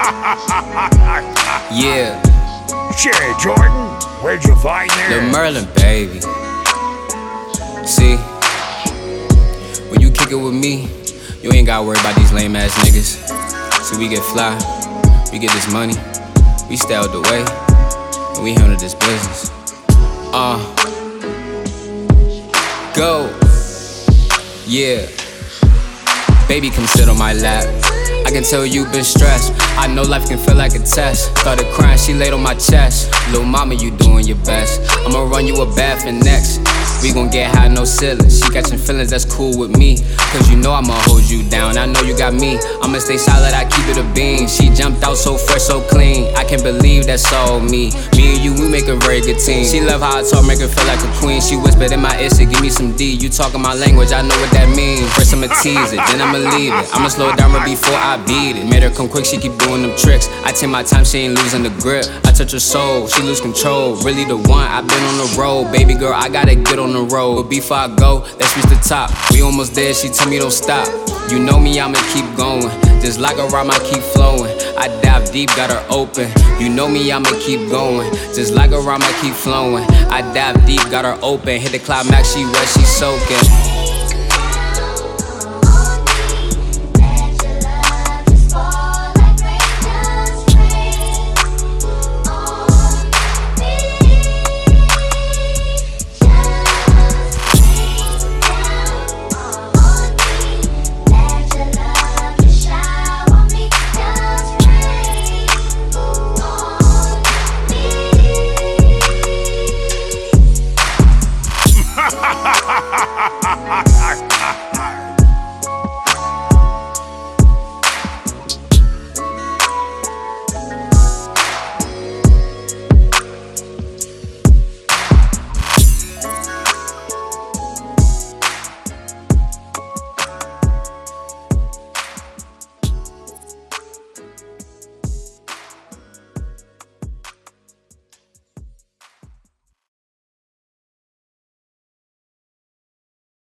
yeah. Shit, Jordan, where'd you find this? The Merlin, baby. See, when you kick it with me, you ain't gotta worry about these lame ass niggas. See, we get fly, we get this money, we stay out the way, and we handle this business. Uh, go, yeah. Baby, come sit on my lap. I can tell you been stressed. I know life can feel like a test. Started crying, she laid on my chest. Little mama, you doing your best. I'ma run you a bath and next. We gon' get high, no ceiling. She catching feelings, that's cool with me. Cause you know I'ma hold you down. I know you got me. I'ma stay solid, I keep it a beam. She jumped out so fresh, so clean. I can't believe that's all me. Me and you, we make a very good team. She love how I talk, make her feel like a queen. She whispered in my ear, said, give me some D. You talking my language, I know what that means. First I'ma tease it, then I'ma leave it. I'ma slow it down before I beat it. Made her come quick, she keep doing them tricks. I take my time, she ain't losing the grip. I touch her soul, she lose control. Really the one, i been on the road. Baby girl, I gotta get on the road. But before I go, let's reach the top. We almost there, she tell me don't stop. You know me, I'ma keep going. Just like a rhyme, I keep flowing. I dive deep, got her open. You know me, I'ma keep going. Just like a rhyme, I keep flowing. I dive deep, got her open. Hit the climax, she wet, she soaking.